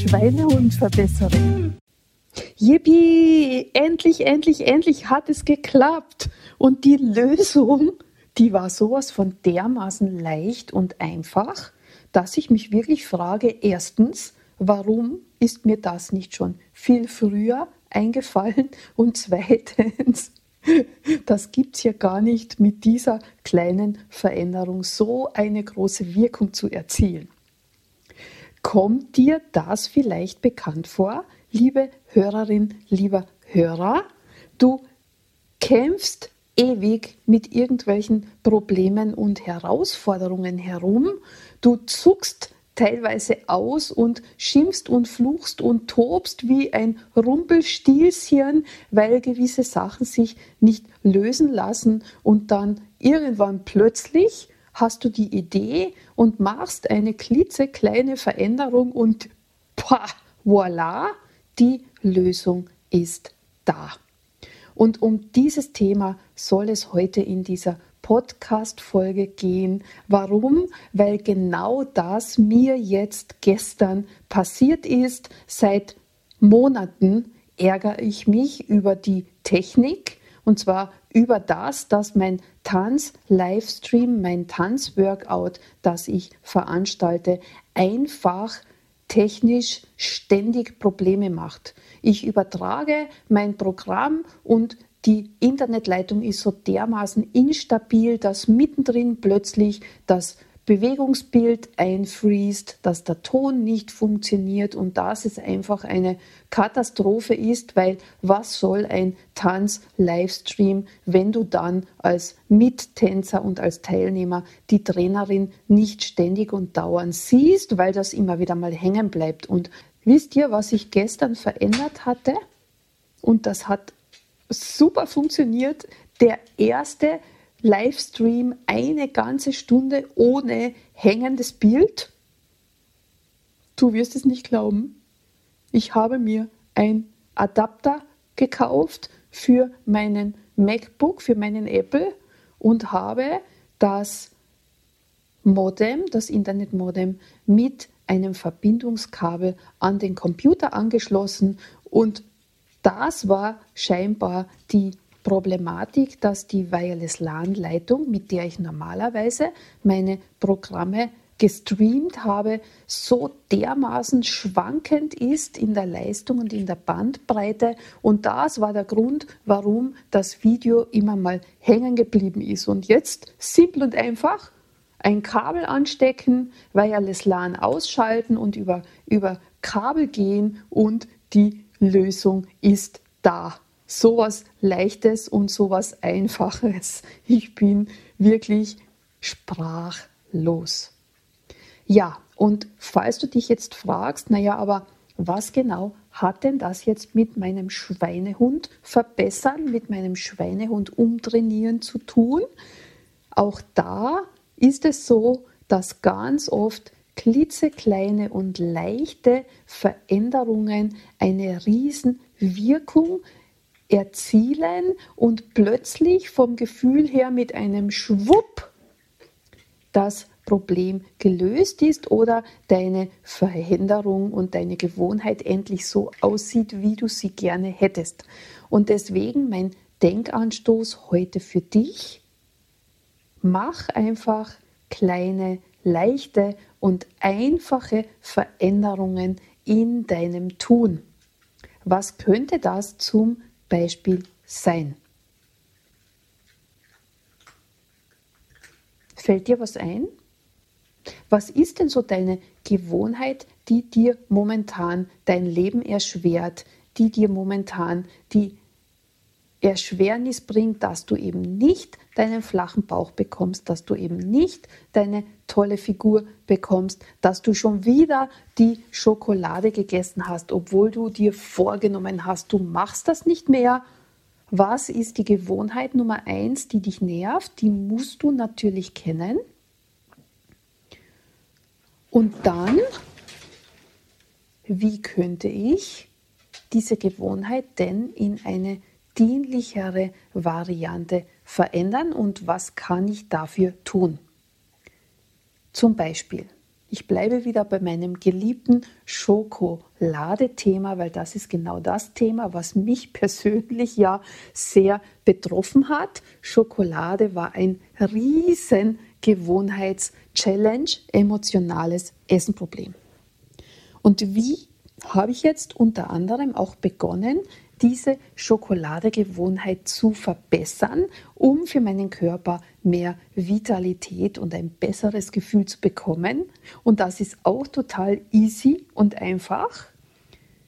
Schweinehundverbesserin. Yippie! Endlich, endlich, endlich hat es geklappt. Und die Lösung, die war sowas von dermaßen leicht und einfach, dass ich mich wirklich frage, erstens, warum ist mir das nicht schon viel früher eingefallen? Und zweitens, das gibt es ja gar nicht, mit dieser kleinen Veränderung so eine große Wirkung zu erzielen. Kommt dir das vielleicht bekannt vor, liebe Hörerin, lieber Hörer? Du kämpfst ewig mit irgendwelchen Problemen und Herausforderungen herum. Du zuckst teilweise aus und schimpfst und fluchst und tobst wie ein Rumpelstilzchen, weil gewisse Sachen sich nicht lösen lassen und dann irgendwann plötzlich hast du die Idee und machst eine klitzekleine Veränderung und pah, voilà, die Lösung ist da. Und um dieses Thema soll es heute in dieser Podcast-Folge gehen. Warum? Weil genau das mir jetzt gestern passiert ist. Seit Monaten ärgere ich mich über die Technik und zwar über das, dass mein Tanz-Livestream, mein Tanz-Workout, das ich veranstalte, einfach technisch ständig Probleme macht. Ich übertrage mein Programm und die Internetleitung ist so dermaßen instabil, dass mittendrin plötzlich das Bewegungsbild einfriest, dass der Ton nicht funktioniert und dass es einfach eine Katastrophe ist, weil was soll ein Tanz-Livestream, wenn du dann als Mittänzer und als Teilnehmer die Trainerin nicht ständig und dauernd siehst, weil das immer wieder mal hängen bleibt. Und wisst ihr, was ich gestern verändert hatte? Und das hat super funktioniert. Der erste Livestream eine ganze Stunde ohne hängendes Bild. Du wirst es nicht glauben. Ich habe mir ein Adapter gekauft für meinen MacBook, für meinen Apple und habe das Modem, das Internetmodem mit einem Verbindungskabel an den Computer angeschlossen und das war scheinbar die Problematik, dass die Wireless LAN-Leitung, mit der ich normalerweise meine Programme gestreamt habe, so dermaßen schwankend ist in der Leistung und in der Bandbreite. Und das war der Grund, warum das Video immer mal hängen geblieben ist. Und jetzt simpel und einfach ein Kabel anstecken, Wireless LAN ausschalten und über, über Kabel gehen und die Lösung ist da. Sowas Leichtes und sowas Einfaches. Ich bin wirklich sprachlos. Ja, und falls du dich jetzt fragst, naja, aber was genau hat denn das jetzt mit meinem Schweinehund verbessern, mit meinem Schweinehund umtrainieren zu tun? Auch da ist es so, dass ganz oft klitzekleine und leichte Veränderungen eine Riesenwirkung erzielen und plötzlich vom Gefühl her mit einem Schwupp das Problem gelöst ist oder deine Veränderung und deine Gewohnheit endlich so aussieht, wie du sie gerne hättest. Und deswegen mein Denkanstoß heute für dich. Mach einfach kleine, leichte und einfache Veränderungen in deinem Tun. Was könnte das zum Beispiel sein? Fällt dir was ein? Was ist denn so deine Gewohnheit, die dir momentan dein Leben erschwert, die dir momentan die Erschwernis bringt, dass du eben nicht deinen flachen Bauch bekommst, dass du eben nicht deine tolle Figur bekommst, dass du schon wieder die Schokolade gegessen hast, obwohl du dir vorgenommen hast, du machst das nicht mehr. Was ist die Gewohnheit Nummer eins, die dich nervt? Die musst du natürlich kennen. Und dann, wie könnte ich diese Gewohnheit denn in eine dienlichere Variante verändern und was kann ich dafür tun? Zum Beispiel, Ich bleibe wieder bei meinem geliebten Schokolade-Thema, weil das ist genau das Thema, was mich persönlich ja sehr betroffen hat. Schokolade war ein riesen Gewohnheits-Challenge, emotionales Essenproblem. Und wie habe ich jetzt unter anderem auch begonnen, diese Schokoladegewohnheit zu verbessern, um für meinen Körper mehr Vitalität und ein besseres Gefühl zu bekommen. Und das ist auch total easy und einfach.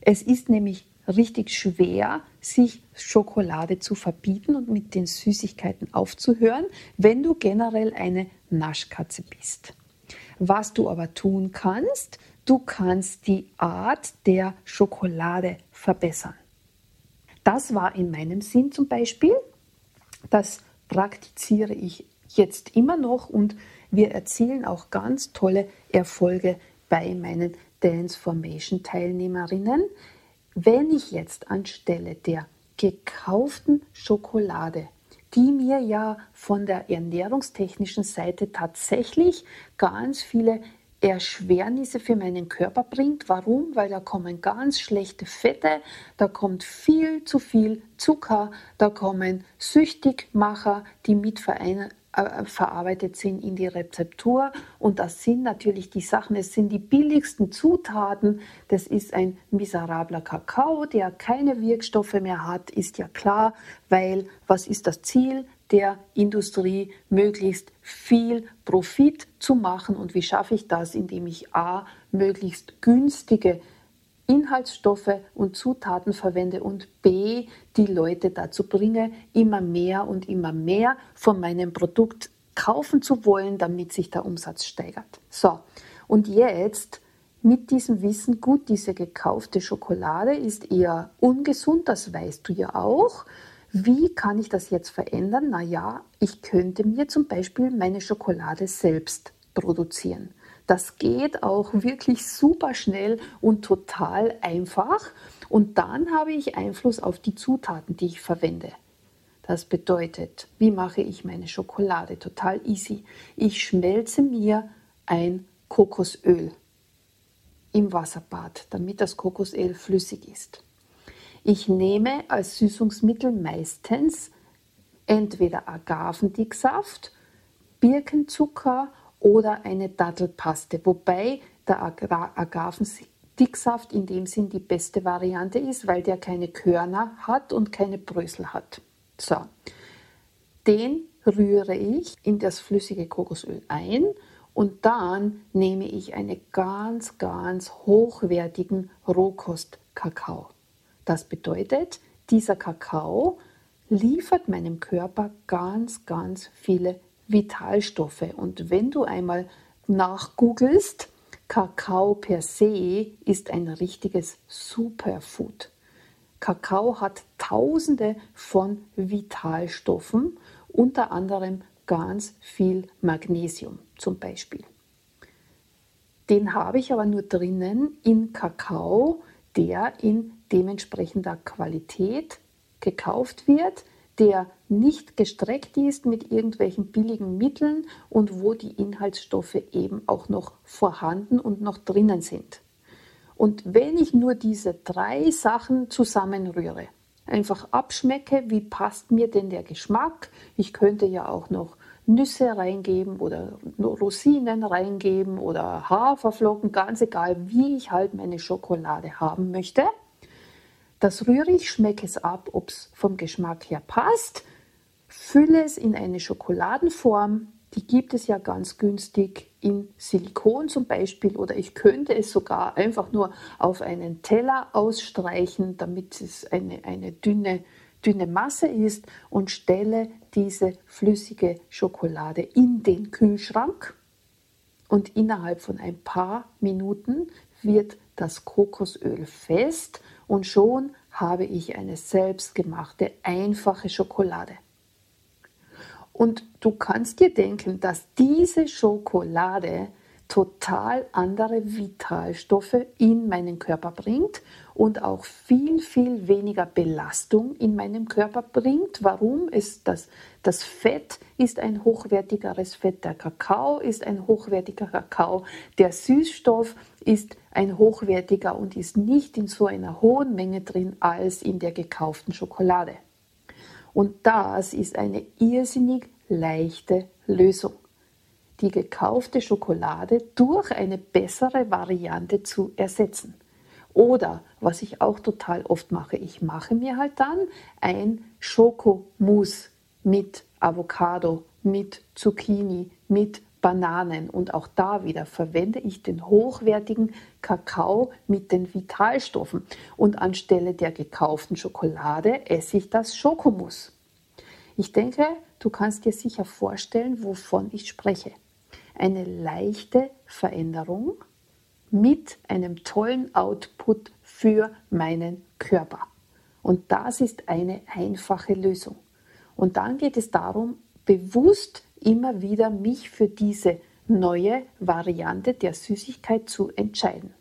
Es ist nämlich richtig schwer, sich Schokolade zu verbieten und mit den Süßigkeiten aufzuhören, wenn du generell eine Naschkatze bist. Was du aber tun kannst, du kannst die Art der Schokolade verbessern. Das war in meinem Sinn zum Beispiel. Das praktiziere ich jetzt immer noch und wir erzielen auch ganz tolle Erfolge bei meinen Dance Formation Teilnehmerinnen. Wenn ich jetzt anstelle der gekauften Schokolade, die mir ja von der ernährungstechnischen Seite tatsächlich ganz viele Erschwernisse für meinen Körper bringt. Warum? Weil da kommen ganz schlechte Fette, da kommt viel zu viel Zucker, da kommen Süchtigmacher, die mit äh, verarbeitet sind in die Rezeptur. Und das sind natürlich die Sachen, es sind die billigsten Zutaten. Das ist ein miserabler Kakao, der keine Wirkstoffe mehr hat, ist ja klar, weil was ist das Ziel? Der Industrie möglichst viel Profit zu machen. Und wie schaffe ich das? Indem ich a, möglichst günstige Inhaltsstoffe und Zutaten verwende und b, die Leute dazu bringe, immer mehr und immer mehr von meinem Produkt kaufen zu wollen, damit sich der Umsatz steigert. So, und jetzt mit diesem Wissen, gut, diese gekaufte Schokolade ist eher ungesund, das weißt du ja auch. Wie kann ich das jetzt verändern? Naja, ich könnte mir zum Beispiel meine Schokolade selbst produzieren. Das geht auch wirklich super schnell und total einfach. Und dann habe ich Einfluss auf die Zutaten, die ich verwende. Das bedeutet, wie mache ich meine Schokolade? Total easy. Ich schmelze mir ein Kokosöl im Wasserbad, damit das Kokosöl flüssig ist. Ich nehme als Süßungsmittel meistens entweder Agavendicksaft, Birkenzucker oder eine Dattelpaste, wobei der Agavendicksaft in dem Sinn die beste Variante ist, weil der keine Körner hat und keine Brösel hat. So, den rühre ich in das flüssige Kokosöl ein und dann nehme ich einen ganz, ganz hochwertigen Rohkostkakao. Das bedeutet, dieser Kakao liefert meinem Körper ganz, ganz viele Vitalstoffe. Und wenn du einmal nachgoogelst, Kakao per se ist ein richtiges Superfood. Kakao hat tausende von Vitalstoffen, unter anderem ganz viel Magnesium zum Beispiel. Den habe ich aber nur drinnen in Kakao, der in dementsprechender Qualität gekauft wird, der nicht gestreckt ist mit irgendwelchen billigen Mitteln und wo die Inhaltsstoffe eben auch noch vorhanden und noch drinnen sind. Und wenn ich nur diese drei Sachen zusammenrühre, einfach abschmecke, wie passt mir denn der Geschmack, ich könnte ja auch noch Nüsse reingeben oder Rosinen reingeben oder Haferflocken, ganz egal, wie ich halt meine Schokolade haben möchte. Das rühre ich, schmecke es ab, ob es vom Geschmack her passt, fülle es in eine Schokoladenform. Die gibt es ja ganz günstig in Silikon zum Beispiel oder ich könnte es sogar einfach nur auf einen Teller ausstreichen, damit es eine, eine dünne dünne Masse ist und stelle diese flüssige Schokolade in den Kühlschrank und innerhalb von ein paar Minuten wird das Kokosöl fest und schon habe ich eine selbstgemachte, einfache Schokolade. Und du kannst dir denken, dass diese Schokolade total andere Vitalstoffe in meinen Körper bringt und auch viel, viel weniger Belastung in meinem Körper bringt. Warum? Ist das, das Fett ist ein hochwertigeres Fett, der Kakao ist ein hochwertiger Kakao, der Süßstoff ist ein hochwertiger und ist nicht in so einer hohen Menge drin als in der gekauften Schokolade. Und das ist eine irrsinnig leichte Lösung die gekaufte Schokolade durch eine bessere Variante zu ersetzen. Oder was ich auch total oft mache, ich mache mir halt dann ein Schokomousse mit Avocado, mit Zucchini, mit Bananen und auch da wieder verwende ich den hochwertigen Kakao mit den Vitalstoffen und anstelle der gekauften Schokolade esse ich das Schokomousse. Ich denke, du kannst dir sicher vorstellen, wovon ich spreche eine leichte Veränderung mit einem tollen Output für meinen Körper. Und das ist eine einfache Lösung. Und dann geht es darum, bewusst immer wieder mich für diese neue Variante der Süßigkeit zu entscheiden.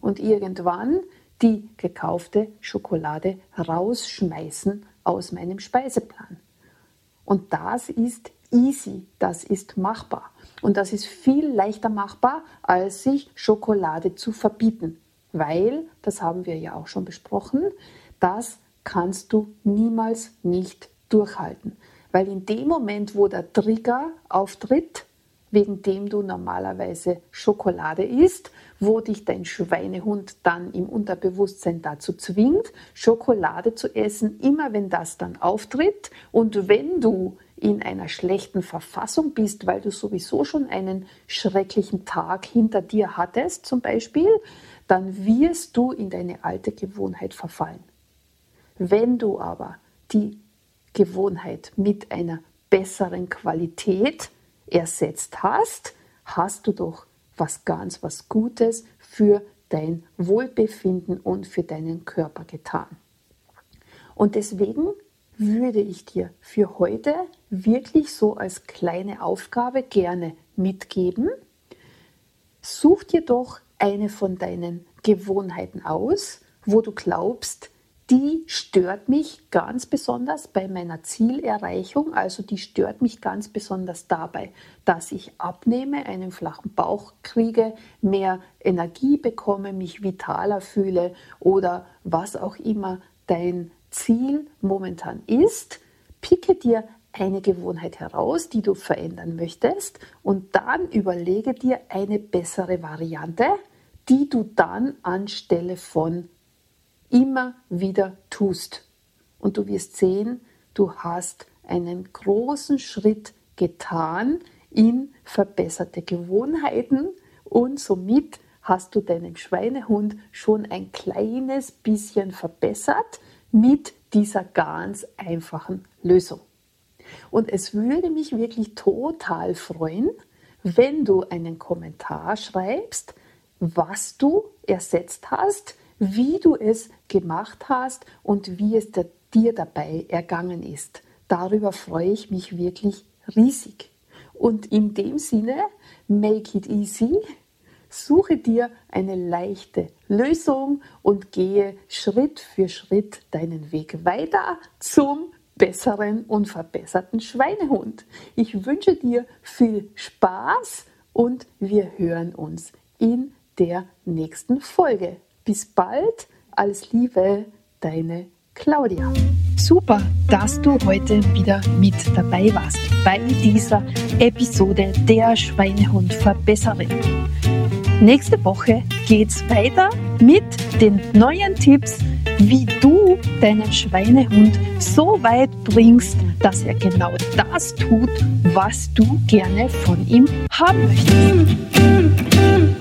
Und irgendwann die gekaufte Schokolade rausschmeißen aus meinem Speiseplan. Und das ist easy, das ist machbar. Und das ist viel leichter machbar, als sich Schokolade zu verbieten. Weil, das haben wir ja auch schon besprochen, das kannst du niemals nicht durchhalten. Weil in dem Moment, wo der Trigger auftritt, wegen dem du normalerweise Schokolade isst, wo dich dein Schweinehund dann im Unterbewusstsein dazu zwingt, Schokolade zu essen, immer wenn das dann auftritt. Und wenn du in einer schlechten Verfassung bist, weil du sowieso schon einen schrecklichen Tag hinter dir hattest, zum Beispiel, dann wirst du in deine alte Gewohnheit verfallen. Wenn du aber die Gewohnheit mit einer besseren Qualität ersetzt hast, hast du doch was ganz, was Gutes für dein Wohlbefinden und für deinen Körper getan. Und deswegen würde ich dir für heute wirklich so als kleine Aufgabe gerne mitgeben. Such dir doch eine von deinen Gewohnheiten aus, wo du glaubst, die stört mich ganz besonders bei meiner Zielerreichung. Also die stört mich ganz besonders dabei, dass ich abnehme, einen flachen Bauch kriege, mehr Energie bekomme, mich vitaler fühle oder was auch immer dein Ziel momentan ist, picke dir eine Gewohnheit heraus, die du verändern möchtest und dann überlege dir eine bessere Variante, die du dann anstelle von immer wieder tust. Und du wirst sehen, du hast einen großen Schritt getan in verbesserte Gewohnheiten und somit hast du deinen Schweinehund schon ein kleines bisschen verbessert mit dieser ganz einfachen Lösung. Und es würde mich wirklich total freuen, wenn du einen Kommentar schreibst, was du ersetzt hast, wie du es gemacht hast und wie es dir dabei ergangen ist. Darüber freue ich mich wirklich riesig. Und in dem Sinne, make it easy Suche dir eine leichte Lösung und gehe Schritt für Schritt deinen Weg weiter zum besseren und verbesserten Schweinehund. Ich wünsche dir viel Spaß und wir hören uns in der nächsten Folge. Bis bald, alles Liebe, deine Claudia. Super, dass du heute wieder mit dabei warst bei dieser Episode der Schweinehund Verbesserin. Nächste Woche geht's weiter mit den neuen Tipps, wie du deinen Schweinehund so weit bringst, dass er genau das tut, was du gerne von ihm haben möchtest.